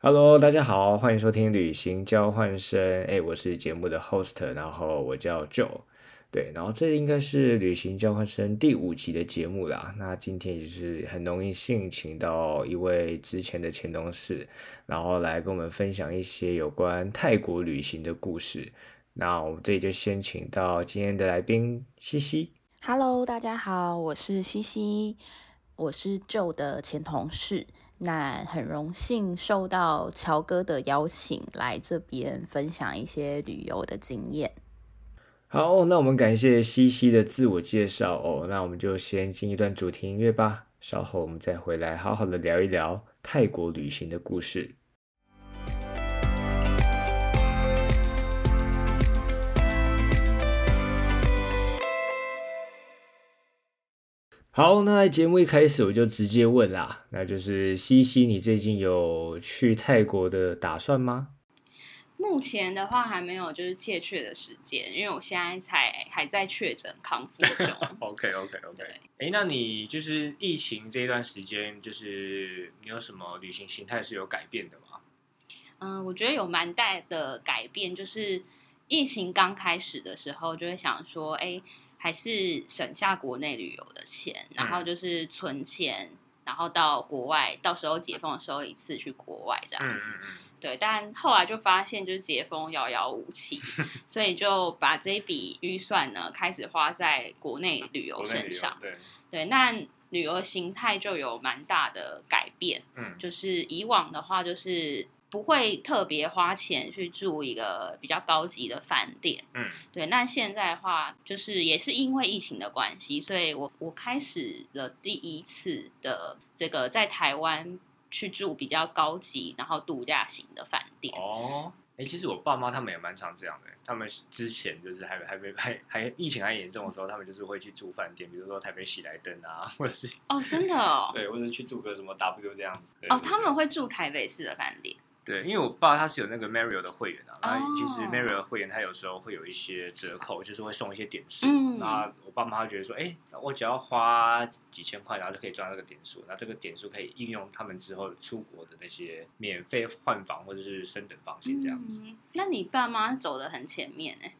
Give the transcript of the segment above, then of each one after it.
Hello，大家好，欢迎收听旅行交换生。哎，我是节目的 host，然后我叫 Joe。对，然后这应该是旅行交换生第五集的节目啦。那今天也是很荣幸请到一位之前的前同事，然后来跟我们分享一些有关泰国旅行的故事。那我们这里就先请到今天的来宾西西。Hello，大家好，我是西西，我是 Joe 的前同事。那很荣幸受到乔哥的邀请来这边分享一些旅游的经验。好，那我们感谢西西的自我介绍哦。那我们就先进一段主题音乐吧，稍后我们再回来好好的聊一聊泰国旅行的故事。好，那在节目一开始我就直接问啦，那就是西西，你最近有去泰国的打算吗？目前的话还没有，就是切确的时间，因为我现在才还在确诊康复中。OK OK OK。哎，那你就是疫情这一段时间，就是你有什么旅行形态是有改变的吗？嗯，我觉得有蛮大的改变，就是疫情刚开始的时候，就会想说，哎，还是省下国内旅游的钱，然后就是存钱，然后到国外，到时候解封的时候一次去国外这样子。对，但后来就发现就是解封遥遥无期，所以就把这笔预算呢开始花在国内旅游身上。对，对，那旅游形态就有蛮大的改变。嗯，就是以往的话，就是不会特别花钱去住一个比较高级的饭店。嗯，对，那现在的话，就是也是因为疫情的关系，所以我我开始了第一次的这个在台湾。去住比较高级，然后度假型的饭店。哦，哎，其实我爸妈他们也蛮常这样的。他们之前就是还还没还还疫情还严重的时候，他们就是会去住饭店，比如说台北喜来登啊，或者是哦，真的哦，对，或者去住个什么 W 这样子。哦，他们会住台北市的饭店。对，因为我爸他是有那个 Marriott 的会员啊，那其实 Marriott 会员他有时候会有一些折扣，就是会送一些点数。那我爸妈觉得说，哎，我只要花几千块，然后就可以赚那个点数，那这个点数可以应用他们之后出国的那些免费换房或者是升等房型这样子。那你爸妈走的很前面哎。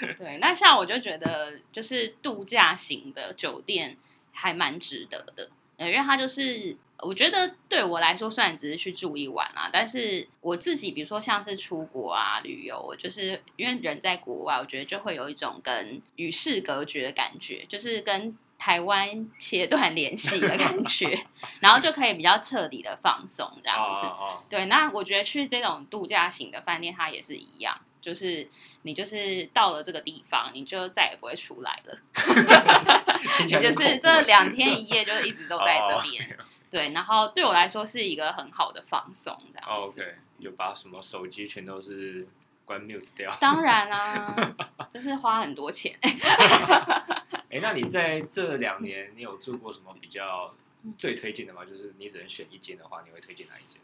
对，那像我就觉得，就是度假型的酒店还蛮值得的，因为它就是。我觉得对我来说，虽然只是去住一晚啊，但是我自己，比如说像是出国啊、旅游，就是因为人在国外，我觉得就会有一种跟与世隔绝的感觉，就是跟台湾切断联系的感觉，然后就可以比较彻底的放松这样子。对，那我觉得去这种度假型的饭店，它也是一样，就是你就是到了这个地方，你就再也不会出来了，你就是这两天一夜就一直都在这边。对，然后对我来说是一个很好的放松，这样子。OK，就把什么手机全都是关 mute 掉。当然啊，就是花很多钱。哎，那你在这两年，你有住过什么比较最推荐的吗？就是你只能选一间的话，你会推荐哪一间？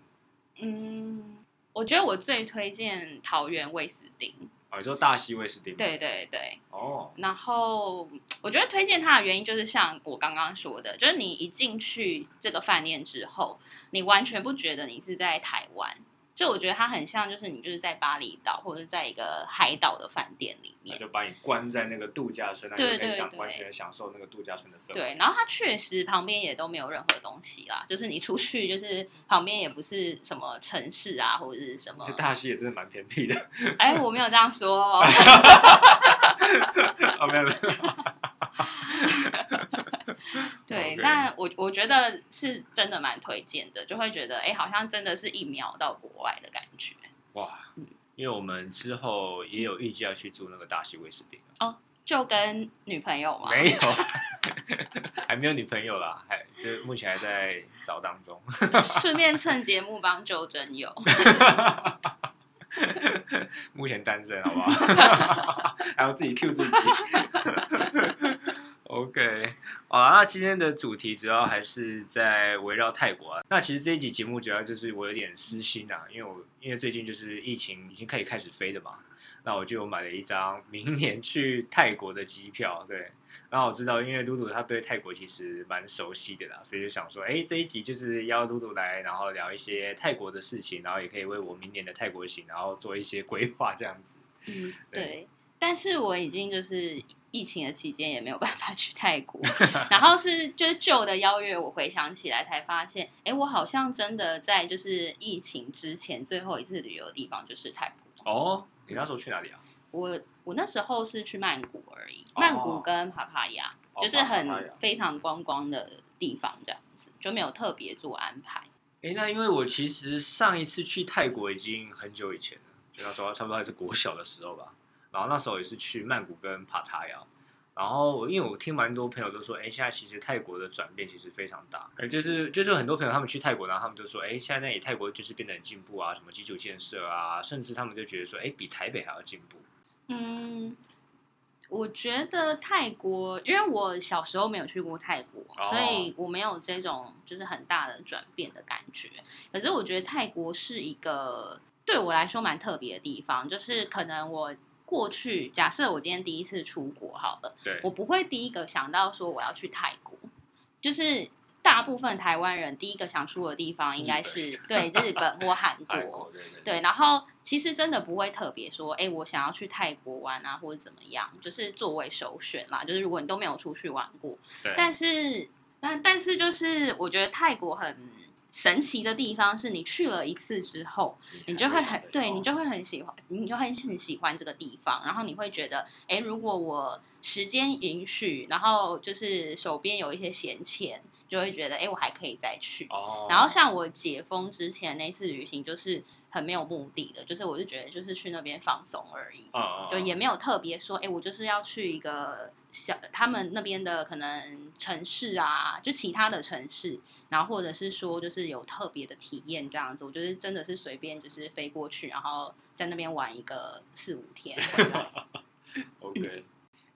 嗯，我觉得我最推荐桃园威斯汀。哦，你说大西威斯汀？对对对。哦。然后，我觉得推荐它的原因就是像我刚刚说的，就是你一进去这个饭店之后，你完全不觉得你是在台湾。就我觉得它很像，就是你就是在巴厘岛或者在一个海岛的饭店里面，就把你关在那个度假村，那就可以享完全享受那个度假村的氛围。对，然后它确实旁边也都没有任何东西啦，就是你出去就是旁边也不是什么城市啊或者是什么。大溪也真的蛮偏僻的。哎，我没有这样说。哦，没有没有。对，那我我觉得是真的蛮推荐的，就会觉得哎，好像真的是一秒到国外的感觉。哇，因为我们之后也有预计要去住那个大西威斯汀哦，就跟女朋友吗？没有，还没有女朋友啦，还就目前还在找当中。顺便趁节目帮周真有，目前单身，好不好？还要自己 Q 自己。OK，啊，那今天的主题主要还是在围绕泰国啊。那其实这一集节目主要就是我有点私心啊，因为我因为最近就是疫情已经可以开始飞的嘛，那我就买了一张 明年去泰国的机票。对，然后我知道，因为嘟嘟他对泰国其实蛮熟悉的啦，所以就想说，哎，这一集就是邀嘟嘟来，然后聊一些泰国的事情，然后也可以为我明年的泰国行，然后做一些规划这样子。嗯，对。但是我已经就是疫情的期间也没有办法去泰国，然后是就是旧的邀约，我回想起来才发现，哎，我好像真的在就是疫情之前最后一次旅游的地方就是泰国。哦，你那时候去哪里啊？我我那时候是去曼谷而已，曼谷跟帕帕亚，就是很非常观光的地方，这样子就没有特别做安排。哎，那因为我其实上一次去泰国已经很久以前了，就那时候差不多还是国小的时候吧。然后那时候也是去曼谷跟帕塔亚，然后因为我听蛮多朋友都说，哎，现在其实泰国的转变其实非常大，就是就是很多朋友他们去泰国，然后他们就说，哎，现在也泰国就是变得很进步啊，什么基础建设啊，甚至他们就觉得说，哎，比台北还要进步。嗯，我觉得泰国，因为我小时候没有去过泰国，所以我没有这种就是很大的转变的感觉。可是我觉得泰国是一个对我来说蛮特别的地方，就是可能我过去假设我今天第一次出国好了，对我不会第一个想到说我要去泰国，就是。大部分台湾人第一个想出的地方应该是 对日本或韩国，对，然后其实真的不会特别说，哎，我想要去泰国玩啊，或者怎么样，就是作为首选啦。就是如果你都没有出去玩过，但是但但是就是我觉得泰国很神奇的地方是，你去了一次之后，你就会很对你就会很喜欢，你就会很喜欢这个地方，然后你会觉得，哎，如果我时间允许，然后就是手边有一些闲钱。就会觉得，哎，我还可以再去。然后像我解封之前那次旅行，就是很没有目的的，就是我就觉得就是去那边放松而已，就也没有特别说，哎，我就是要去一个小他们那边的可能城市啊，就其他的城市，然后或者是说就是有特别的体验这样子。我觉得真的是随便就是飞过去，然后在那边玩一个四五天。OK，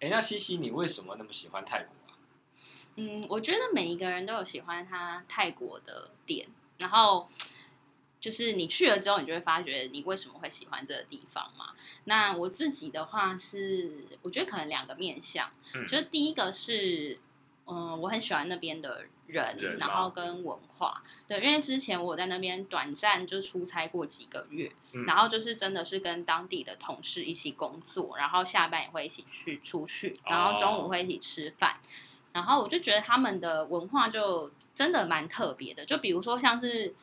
哎，那西西，你为什么那么喜欢泰国？嗯，我觉得每一个人都有喜欢他泰国的点，然后就是你去了之后，你就会发觉你为什么会喜欢这个地方嘛。那我自己的话是，我觉得可能两个面向，就是第一个是，嗯，我很喜欢那边的人，然后。跟文化，对，因为之前我在那边短暂就出差过几个月，然后就是真的是跟当地的同事一起工作，然后下班也会一起去出去，然后中午会一起吃饭。然后我就觉得他们的文化就真的蛮特别的，就比如说像是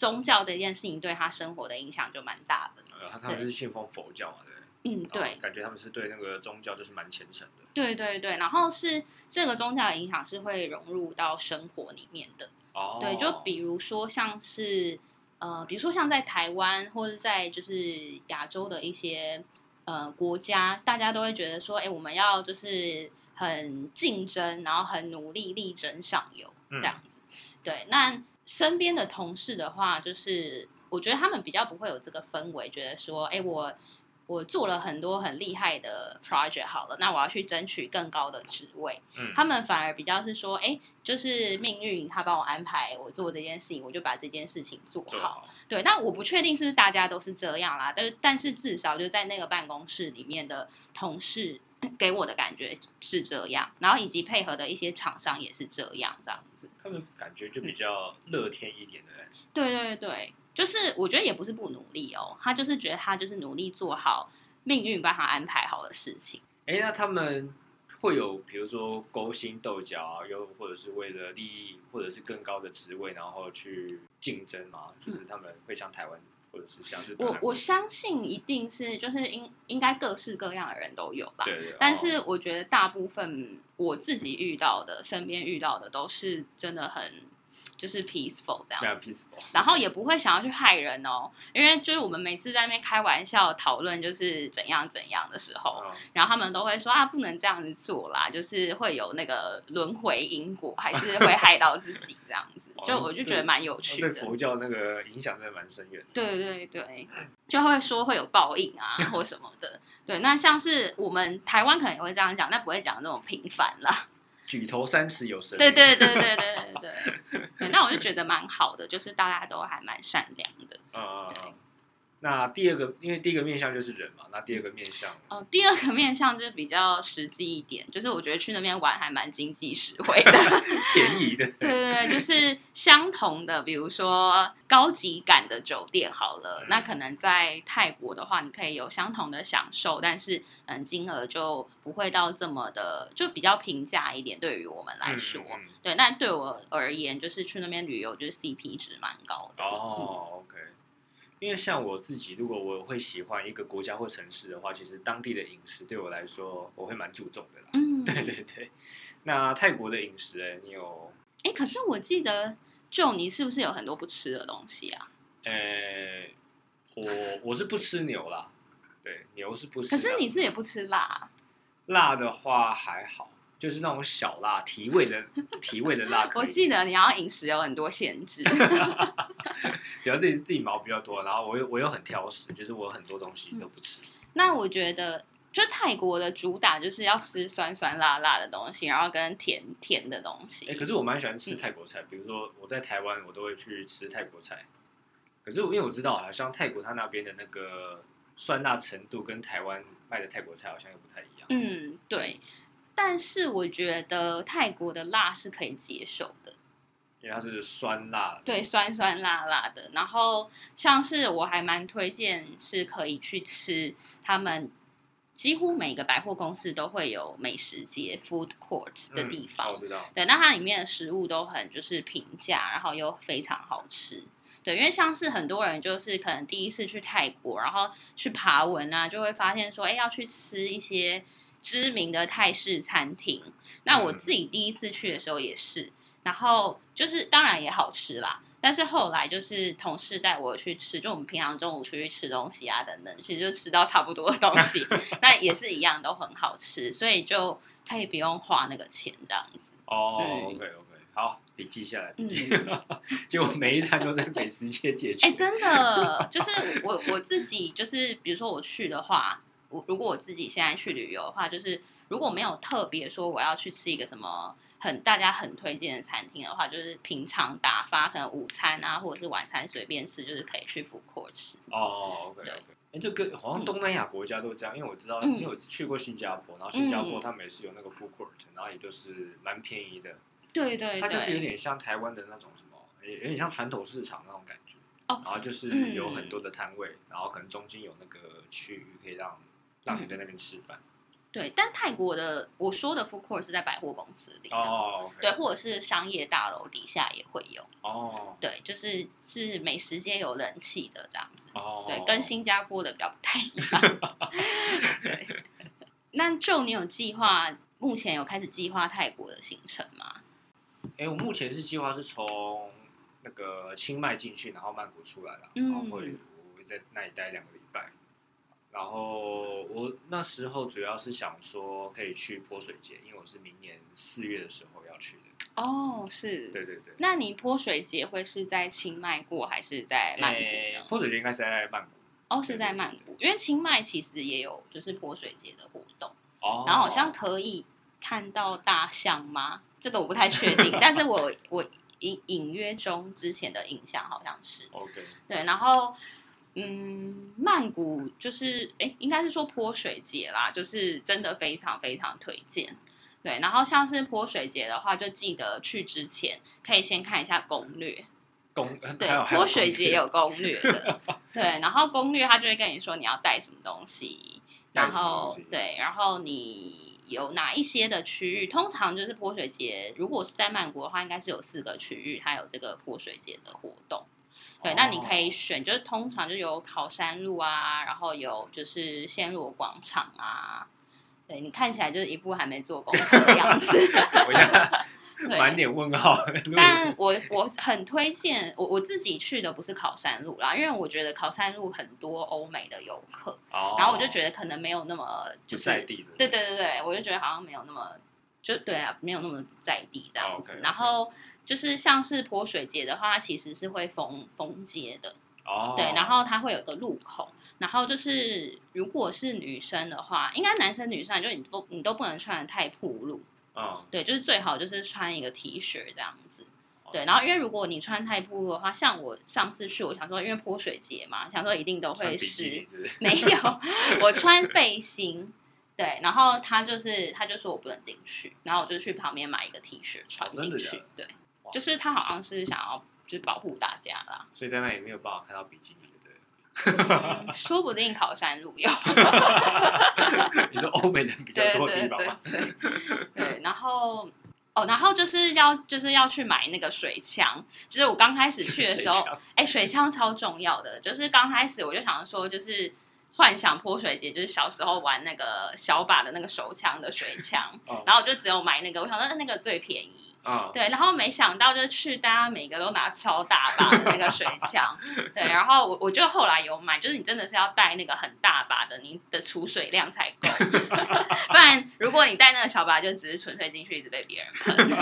宗教这件事情对他生活的影响就蛮大的。呃，他们是信奉佛教嘛，对。嗯，对。感觉他们是对那个宗教就是蛮虔诚的。对对对，然后是这个宗教的影响是会融入到生活里面的。哦。对，就比如说像是呃，比如说像在台湾或者在就是亚洲的一些呃国家，大家都会觉得说，哎，我们要就是。很竞争，然后很努力，力争上游这样子。对，那身边的同事的话，就是我觉得他们比较不会有这个氛围，觉得说，哎，我我做了很多很厉害的 project，好了，那我要去争取更高的职位。嗯，他们反而比较是说，哎，就是命运他帮我安排我做这件事情，我就把这件事情做好。对，那我不确定是不是大家都是这样啦，但是但是至少就在那个办公室里面的同事。给我的感觉是这样，然后以及配合的一些厂商也是这样，这样子。他们感觉就比较乐天一点的。对对对，就是我觉得也不是不努力哦，他就是觉得他就是努力做好命运帮他安排好的事情。哎，那他们会有比如说勾心斗角啊，又或者是为了利益或者是更高的职位，然后去竞争吗？就是他们会像台湾。或者是像我我相信一定是就是应应该各式各样的人都有吧，对对。但是我觉得大部分我自己遇到的、身边遇到的都是真的很。就是 peaceful 这样子，然后也不会想要去害人哦，因为就是我们每次在那边开玩笑讨论就是怎样怎样的时候，然后他们都会说啊，不能这样子做啦，就是会有那个轮回因果，还是会害到自己这样子，就我就觉得蛮有趣的。对佛教那个影响真的蛮深远。对对对，就会说会有报应啊 或什么的。对，那像是我们台湾可能也会这样讲，但不会讲那种平凡啦。举头三尺有神。对 对对对对对对。那我就觉得蛮好的，就是大家都还蛮善良的。嗯。对。那第二个，因为第一个面向就是人嘛，那第二个面向，哦，第二个面向就是比较实际一点，就是我觉得去那边玩还蛮经济实惠的。便宜的，对对对，就是相同的，比如说高级感的酒店好了，嗯那可能在泰国的话，你可以有相同的享受，但是嗯，金额就不会到这么的，就比较平价一点，对于我们来说。嗯嗯对，那对我而言，就是去那边旅游，就是 CP 值蛮高的。哦，OK。因为像我自己，如果我会喜欢一个国家或城市的话，其实当地的饮食对我来说，我会蛮注重的啦。嗯，对对对。那泰国的饮食，哎，你有？哎，可是我记得，就你是不是有很多不吃的东西啊？呃，我我是不吃牛啦，对，牛是不吃可。是你是也不吃辣啊、辣的话还好，就是那种小辣，提味的 提味的辣可以。我记得你要饮食有很多限制。主要自己自己毛比较多，然后我又我又很挑食，就是我很多东西都不吃。那我觉得，就泰国的主打就是要吃酸酸辣辣的东西，然后跟甜甜的东西。哎、可是我蛮喜欢吃泰国菜，比如说我在台湾，我都会去吃泰国菜。可是我因为我知道，好像泰国它那边的那个酸辣程度跟台湾卖的泰国菜好像又不太一样。嗯，对。但是我觉得泰国的辣是可以接受的，因为它是酸辣。对，酸酸辣辣的。然后像是我还蛮推荐是可以去吃他们。几乎每个百货公司都会有美食街 （food court） 的地方，我知道。对，那它里面的食物都很就是平价，然后又非常好吃。对，因为像是很多人就是可能第一次去泰国，然后去爬文啊，就会发现说，哎，要去吃一些知名的泰式餐厅。那我自己第一次去的时候也是，然后就是当然也好吃啦。但是后来就是同事带我去吃，就我们平常中午出去吃东西啊等等，其实就吃到差不多的东西，那也是一样都很好吃，所以就可以不用花那个钱这样子。哦嗯，OK OK，好，笔记下来。嗯笔记 结果每一餐都在美食街解决。哎、真的，就是我我自己，就是比如说我去的话，我如果我自己现在去旅游的话，就是如果没有特别说我要去吃一个什么很大家很推荐的餐厅的话，就是平常打发，可能午餐啊或者是晚餐随便吃，就是可以去 food court 吃。哦，OK 对。OK。哎，这个好像东南亚国家都这样，因为我知道，嗯。因为我去过新加坡，然后新加坡嗯。他们也是有那个 food court，然后也就是蛮便宜的，对对它就是有，点像台湾的那种什么，也有点像传统市场那种感觉。哦。然后就是嗯有很多的摊位，然后可能中间有那个区域可以让让你在那边吃饭。对，但泰国的我说的 food court 是在百货公司里的，对，或者是商业大楼底下也会有，哦对，就是是美食街有人气的这样子。哦，对，跟新加坡的比较不太一样。对，那就你有计划，目前有开始计划泰国的行程吗？哎，我目前是计划是从那个清迈进去，然后曼谷出来了，嗯然后会我会在那里待两个礼拜。然后我那时候主要是想说可以去泼水节，因为我是明年四月的时候要去的。哦，是。对对对。那你泼水节会是在清迈过，还是在曼谷泼水节应该是在曼谷。哦，是在曼谷，因为清迈其实也有就是泼水节的活动，哦。然后好像可以看到大象吗？这个我不太确定，但是我 我隐隐约中之前的印象好像是。OK。对，然后嗯，曼谷就是哎，应该是说泼水节啦，就是真的非常非常推荐。对，然后像是泼水节的话，就记得去之前可以先看一下攻略。攻对泼水节有攻略的。对，然后攻略他就会跟你说你要带什么东西，然后对，然后你有哪一些的区域？通常就是泼水节，如果是在曼谷的话，应该是有四个区域，它有这个泼水节的活动。对，那你可以哦选，就是通常就有考山路啊，然后有就是暹罗广场啊。对你看起来就是一副还没做功课的样子。满脸问号。但我我很推荐我我自己去的不是考山路啦，因为我觉得考山路很多欧美的游客，哦然后我就觉得可能没有那么就是在地的。对对对对，我就觉得好像没有那么就对啊，没有那么在地这样子。然后就是像是泼水节的话，它其实是会封封街的，哦。对，然后它会有个路口。然后就是，如果是女生的话，应该男生女生就你都你都不能穿的太暴露，嗯，对，就是最好就是穿一个 T 恤这样子。对，然后因为如果你穿太暴露的话，像我上次去，我想说因为泼水节嘛，想说一定都会湿，没有，我穿背心，对，然后他就是他就说我不能进去，然后我就去旁边买一个 T 恤穿进去，对，就是他好像是想要就是保护大家啦，所以在那里没有办法看到比基尼。对 说不定考山路有。你说欧美人比较多的地方吗？对，然后哦，然后就是要就是要去买那个水枪。就是我刚开始去的时候，哎，水枪超重要的。就是刚开始我就想说，就是幻想泼水节，就是小时候玩那个小把的那个手枪的水枪，然后我就只有买那个，我想说那个最便宜。啊，对，然后没想到就去，大家每个都拿超大把的那个水枪，对，然后我我就后来有买，就是你真的是要带那个很大把的，你的储水量才够，不然如果你带那个小把，就只是纯粹进去一直被别人喷。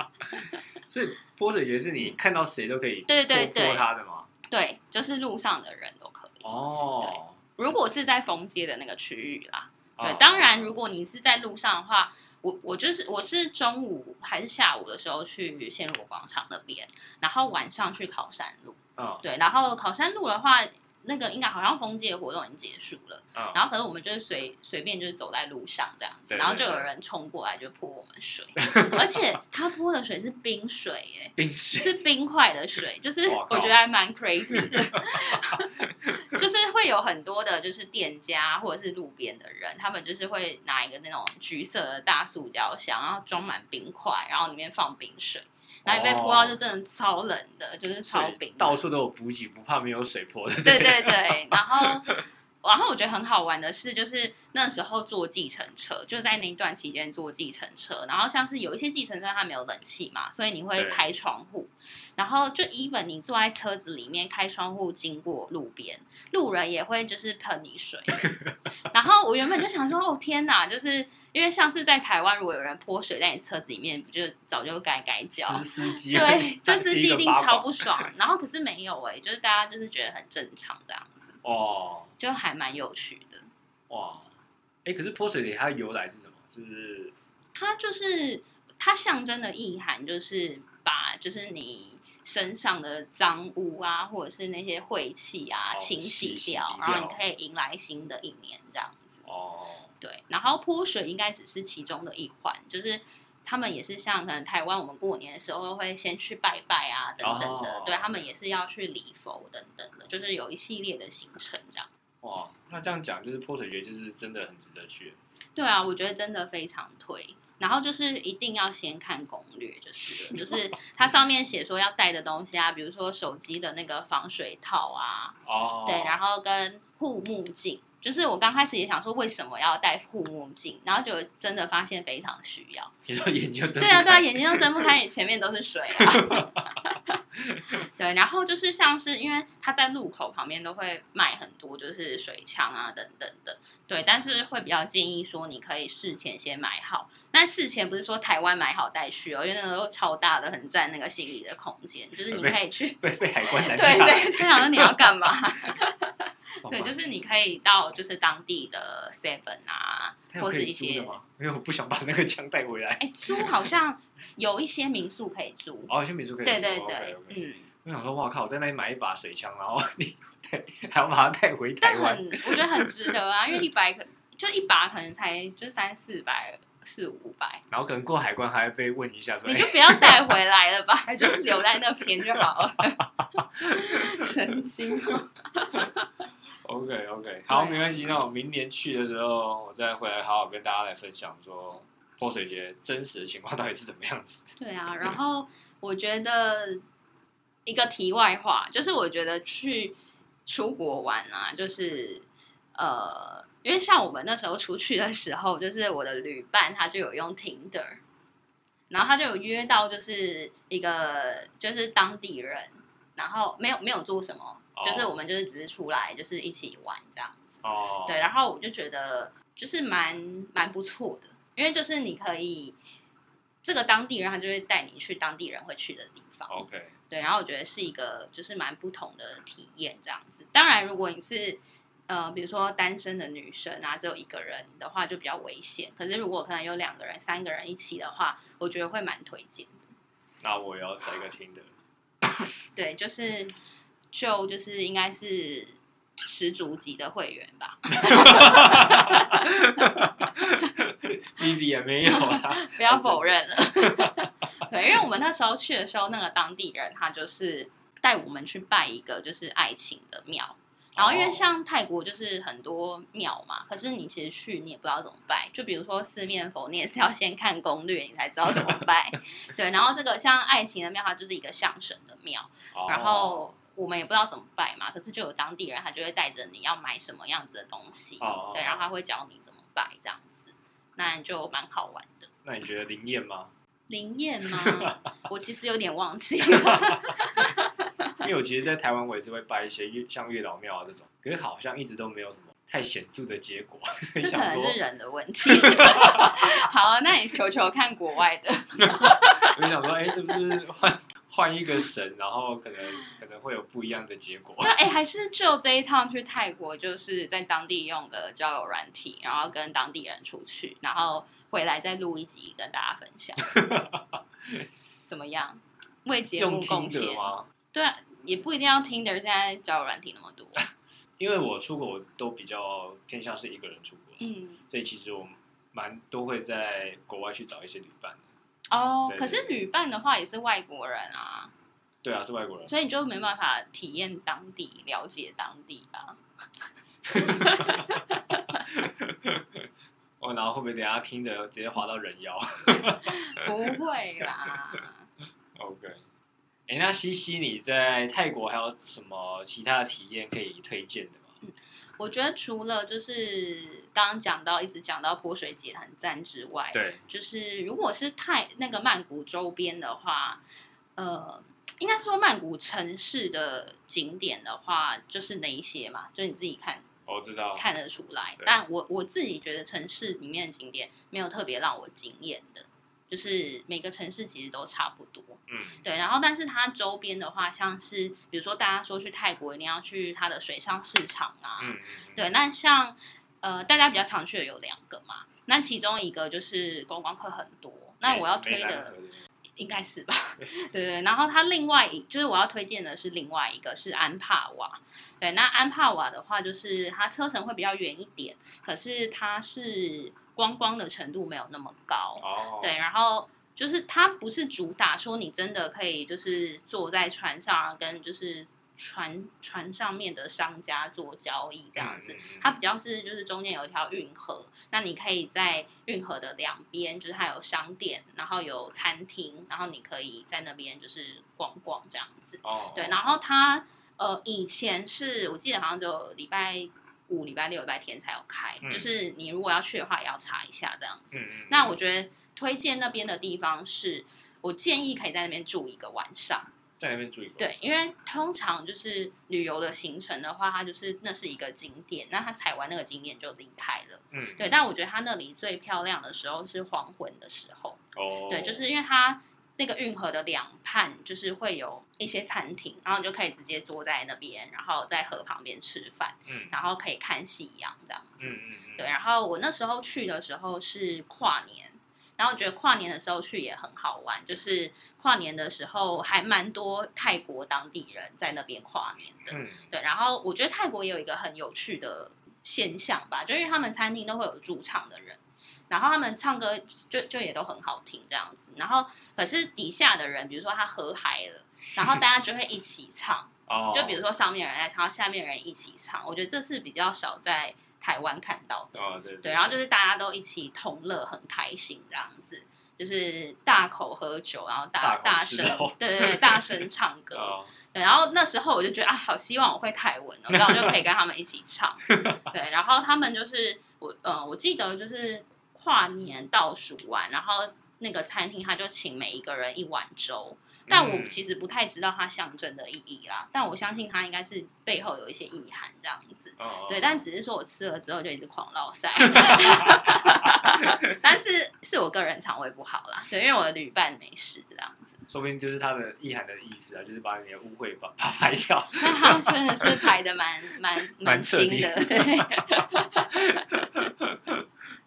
所以泼水节是你看到谁都可以对对泼他的吗？对，就是路上的人都可以。哦，对，如果是在封街的那个区域啦，对，当然如果你是在路上的话。我我就是我是中午还是下午的时候去线路广场那边，然后晚上去考山路。嗯，对，然后考山路的话。那个应该好像封街活动已经结束了，然后可是我们就是随随便就是走在路上这样子，然后就有人冲过来就泼我们水，而且他泼的水是冰水耶，冰水是冰块的水，就是我觉得还蛮 crazy 的，就是会有很多的就是店家或者是路边的人，他们就是会拿一个那种橘色的大塑胶箱，然后装满冰块，然后里面放冰水。然后被泼到就真的超冷的，就是超冰。到处都有补给，不怕没有水泼的。对对对，然后，然后我觉得很好玩的是，就是那时候坐计程车，就在那段期间坐计程车，然后像是有一些计程车它没有冷气嘛，所以你会开窗户，然后就 even 你坐在车子里面开窗户经过路边，路人也会就是喷你水。然后我原本就想说，哦天哪，就是。因为像是在台湾，如果有人泼水在你车子里面，不就早就该该叫司机？对，就司机一定超不爽。然后可是没有哎，就是大家就是觉得很正常这样子哦，就还蛮有趣的。哇，哎，可是泼水的它的由来是什么？就是它就是它象征的意涵，就是把就是你身上的脏污啊，或者是那些晦气啊清洗掉，然后你可以迎来新的一年这样子哦。对，然后泼水应该只是其中的一环，就是他们也是像可能台湾我们过年的时候会先去拜拜啊等等的，对他们也是要去礼佛等等的，就是有一系列的行程这样。哇，那这样讲就是泼水节就是真的很值得去。对啊，我觉得真的非常推，然后就是一定要先看攻略，就是就是它上面写说要带的东西啊，比如说手机的那个防水套啊，哦，对，然后跟护目镜。就是我刚开始也想说为什么要戴护目镜，然后就真的发现非常需要。你说眼睛睁对啊对啊，眼睛都睁不开，前面都是水啊。对，然后就是像是因为他在路口旁边都会卖很多，就是水枪啊等等的。对，但是会比较建议说你可以事前先买好，但事前不是说台湾买好带去哦，因为那个都超大的，很占那个行李的空间。就是你可以去被被海关拦对对，他想说你要干嘛？对，就是你可以到就是当地的 Seven 啊，或是一些，因为我不想把那个枪带回来。哎，租好像有一些民宿可以住，哦，有些民宿可以住。对对对，嗯。我想说，哇靠，我在那里买一把水枪，然后 你还要把它带回台湾，很我觉得很值得啊，因为一百可就一把可能才就三四百四五百，然后可能过海关还要被问一下，你就不要带回来了吧，就留在那边就好了，神经。OK OK，好，没关系。那我明年去的时候，我再回来好好跟大家来分享说泼水节真实的情况到底是怎么样子。对啊，然后我觉得一个题外话，就是我觉得去出国玩啊，就是呃，因为像我们那时候出去的时候，就是我的旅伴他就有用 Tinder，然后他就有约到就是一个就是当地人，然后没有没有做什么。就是我们就是只是出来就是一起玩这样子，哦，对，然后我就觉得就是蛮蛮不错的，因为就是你可以这个当地人他就会带你去当地人会去的地方，OK，对，然后我觉得是一个就是蛮不同的体验这样子。当然，如果你是呃比如说单身的女生啊，只有一个人的话就比较危险。可是如果可能有两个人、三个人一起的话，我觉得会蛮推荐的。那我要找一个听的。对，就是就就是应该是十足级的会员吧，B B 也没有啊，不要 否认了。对，因为我们那时候去的时候，那个当地人他就是带我们去拜一个就是爱情的庙。然后因为哦像泰国就是很多庙嘛，可是你其实去你也不知道怎么拜，就比如说四面佛，你也是要先看攻略，你才知道怎么拜。对，然后这个像爱情的庙，它就是一个象神的庙，哦然后我们也不知道怎么拜嘛，可是就有当地人他就会带着你要买什么样子的东西，哦对，然后他会教你怎么拜这样子，那就蛮好玩的。那你觉得灵验吗？灵验吗？我其实有点忘记了。因为我其实，在台湾我也是会拜一些月像月老庙啊这种，可是好像一直都没有什么太显著的结果，这可能是人的问题。好，那你求求看国外的。我就想说，哎，是不是换换一个神，然后可能可能会有不一样的结果？那哎、还是就这一趟去泰国，就是在当地用的交友软体，然后跟当地人出去，然后回来再录一集跟大家分享，怎么样？为节目贡献。吗？对啊，也不一定要听的，现在交友软体那么多。因为我出国都比较偏向是一个人出国，嗯，所以其实我蛮都会在国外去找一些旅伴。哦，可是旅伴的话也是外国人啊，对啊，是外国人。所以你就没办法体验当地、了解当地啊。哦，然后会不会等下听着直接滑到人妖 不会啦，？OK。哎，那西西你在泰国还有什么其他的体验可以推荐的吗？我觉得除了就是刚刚讲到一直讲到泼水节很赞之外，对，就是如果是太那个曼谷周边的话，呃，应该是说曼谷城市的景点的话，就是哪一些嘛，就你自己看我知道。看得出来。但我我自己觉得城市里面的景点没有特别让我惊艳的，就是每个城市其实都差不多。嗯，对，然后但是它周边的话，像是比如说大家说去泰国一定要去它的水上市场啊，嗯嗯，对，那像呃大家比较常去的有两个嘛，那其中一个就是观光客很多，那我要推的应该是吧，对 对对，然后它另外一就是我要推荐的是另外一个是安帕瓦，对，那安帕瓦的话就是它车程会比较远一点，可是它是观光的程度没有那么高，哦，对，然后就是它不是主打说你真的可以就是坐在船上跟就是船船上面的商家做交易这样子，它比较是就是中间有一条运河，那你可以在运河的两边，就是它有商店，然后有餐厅，然后你可以在那边就是逛逛这样子。哦，对，然后它呃以前是我记得好像只有礼拜五、礼拜六、礼拜天才有开，嗯就是你如果要去的话也要查一下这样子。那我觉得推荐那边的地方是，我建议可以在那边住一个晚上。在那边住一个对，因为通常就是旅游的行程的话，它就是那是一个景点，那它踩完那个景点就离开了。嗯，对，但我觉得它那里最漂亮的时候是黄昏的时候。哦，对，就是因为它那个运河的两畔就是会有一些餐厅，然后你就可以直接坐在那边，然后在河旁边吃饭，嗯然后可以看夕阳这样子。嗯嗯嗯，对，然后我那时候去的时候是跨年，然后我觉得跨年的时候去也很好玩，就是跨年的时候还蛮多泰国当地人在那边跨年的。嗯对，然后我觉得泰国也有一个很有趣的现象吧，就因为他们餐厅都会有驻唱的人，然后他们唱歌就就也都很好听这样子，然后可是底下的人，比如说他喝嗨了，然后大家就会一起唱。哦，就比如说上面人在唱，下面人一起唱，我觉得这是比较少在台湾看到的。哦对对，然后就是大家都一起同乐，很开心这样子，就是大口喝酒，然后大大大声对对对，大声唱 歌。哦对，然后那时候我就觉得啊，好希望我会泰文哦，这样我就可以跟他们一起唱。对，然后他们就是我，呃，我记得就是跨年倒数完，然后那个餐厅他就请每一个人一碗粥。但我嗯其实不太知道它象征的意义啦，但我相信它应该是背后有一些意涵这样子。哦对，但只是说我吃了之后就一直狂落塞 但是是我个人肠胃不好啦，对，因为我的旅伴没事这样子，说不定就是它的意涵的意思啊，就是把你的污秽把把它排掉。那他真的是排的蛮蛮蛮清的，对，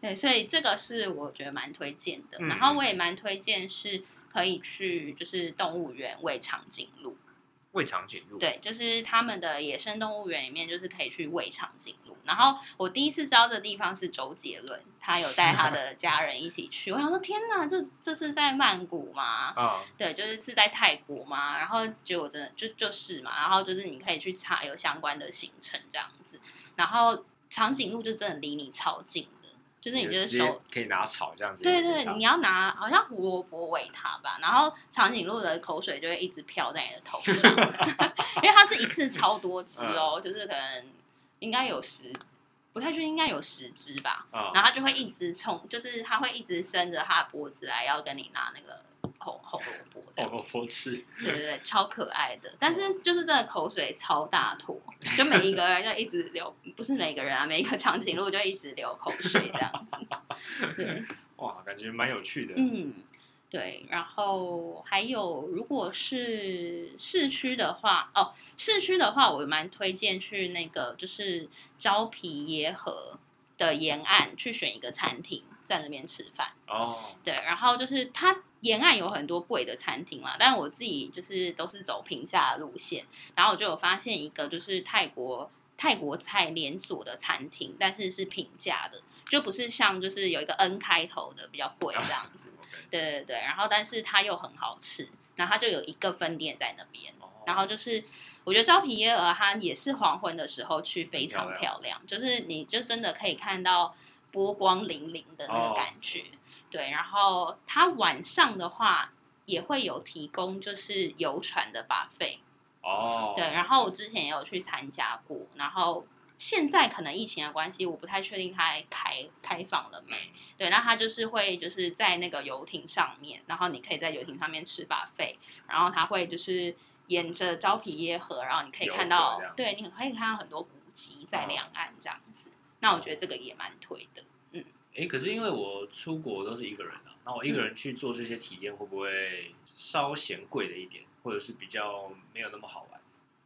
对，所以这个是我觉得蛮推荐的，嗯然后我也蛮推荐是。可可以去就是动物园喂长颈鹿。喂长颈鹿，对，就是他们的野生动物园里面，就是可以去喂长颈鹿。然后我第一次知道这地方是周杰伦，他有带他的家人一起去。我想说，天哪，这这是在曼谷吗？啊，对，就是是在泰国吗？然后结果真的就就是嘛。然后就是你可以去查有相关的行程这样子。然后长颈鹿就真的离你超近的，就是你就是手可以拿草这样子，对对，你要拿好像胡萝卜喂它吧，然后长颈鹿的口水就会一直飘在你的头上，因为它是一次超多只哦，就是可能应该有十，不太确定应该有十只吧，啊然后它就会一直冲，就是它会一直伸着它的脖子来要跟你拿那个红红萝卜哦，佛吃，对对对，超可爱的，但是就是真的口水超大坨，就每一个人就一直流，不是每个人啊，每一个长颈鹿就一直流口水这样子，对。哇，感觉蛮有趣的，嗯，对，然后还有，如果是市区的话，哦，市区的话，我蛮推荐去那个就是招皮耶河的沿岸去选一个餐厅，在那边吃饭。哦，对，然后就是它沿岸有很多贵的餐厅啦，但我自己就是都是走平价的路线，然后我就有发现一个就是泰国泰国菜连锁的餐厅，但是是平价的，就不是像就是有一个 N 开头的比较贵这样子。对对对，然后但是它又很好吃，然后它就有一个分店在那边，哦然后就是我觉得招皮耶尔它也是黄昏的时候去非常漂亮，就是你就真的可以看到波光粼粼的那哦个感觉。对，然后它晚上的话也会有提供就是游船的 buffet，哦，对，然后我之前也有去参加过，然后现在可能疫情的关系，我不太确定它开开放了没。对，那它就是会就是在那个游艇上面，然后你可以在游艇上面吃把费，然后它会就是沿着昭皮耶河，然后你可以看到，对，你可以看到很多古迹在哦两岸这样子。那我觉得这个也蛮推的。哎，可是因为我出国都是一个人啊，那我一个人去做这些体验，会不会稍嫌贵了一点，或者是比较没有那么好玩？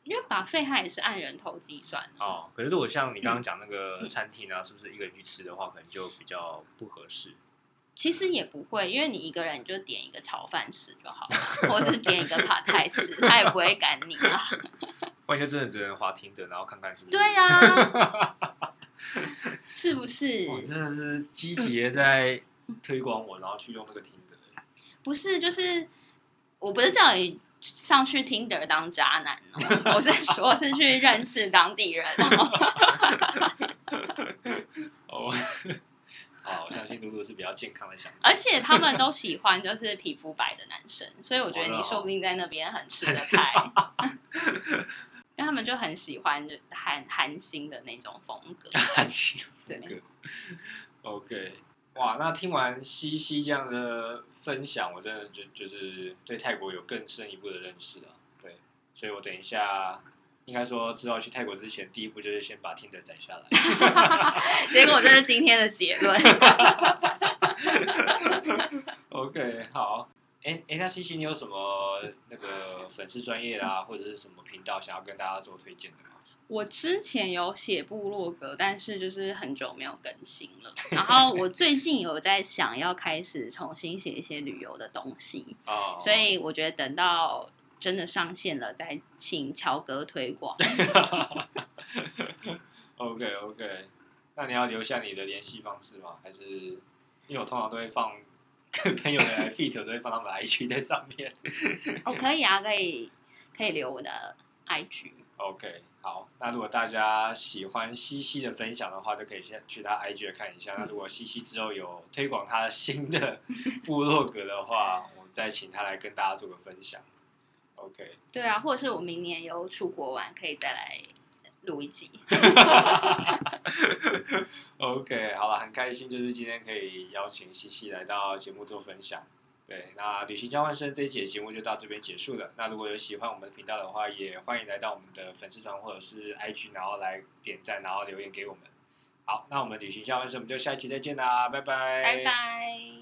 因为把费它也是按人头计算的，哦，可是如果像你刚刚讲那个餐厅啊，是不是一个人去吃的话，可能就比较不合适？其实也不会，因为你一个人你就点一个炒饭吃就好了，或者是点一个 扒泰吃，他也不会 赶你啊。不然就真的只能滑听的，然后看看是不是？对呀、是不是？我真的是积极的在推广我，然后去用那个听的。不是，就是我不是叫你上去听的当渣男哦，我是说是去认识当地人哦。哦，好，我相信露露是比较健康的想法。而且他们都喜欢就是皮肤白的男生，所以我觉得哦你说不定在那边很吃得菜。因为他们就很喜欢就韩韩星的那种风格，韩星的风格。OK，哇，那听完西西这样的分享，我真的就就是对泰国有更深一步的认识了。对，所以我等一下应该说知道去泰国之前，第一步就是先把听的摘下来。结果这是今天的结论。OK，好。哎哎，那西西，你有什么那个粉丝专业啦，或者是什么频道想要跟大家做推荐的吗？我之前有写部落格，但是就是很久没有更新了。然后我最近有在想要开始重新写一些旅游的东西，哦，所以我觉得等到真的上线了，再请乔哥推广。OK OK，那你要留下你的联系方式吗？还是因为我通常都会放 朋友的来 fit，我都会放他们的 IG 在上面。哦，可以啊，可以可以留我的 IG。OK，好，那如果大家喜欢西西的分享的话，就可以先去他 IG 看一下。那如果西西之后有推广他新的 部落格的话，我再请他来跟大家做个分享。OK，对啊，或者是我明年有出国玩，可以再来录一集。OK，好了，很开心，就是今天可以邀请西西来到节目做分享。对，那旅行交换生这一节节目就到这边结束了。那如果有喜欢我们的频道的话，也欢迎来到我们的粉丝团或者是 IG，然后来点赞，然后留言给我们。好，那我们旅行交换生，我们就下一期再见啦，拜拜，拜拜。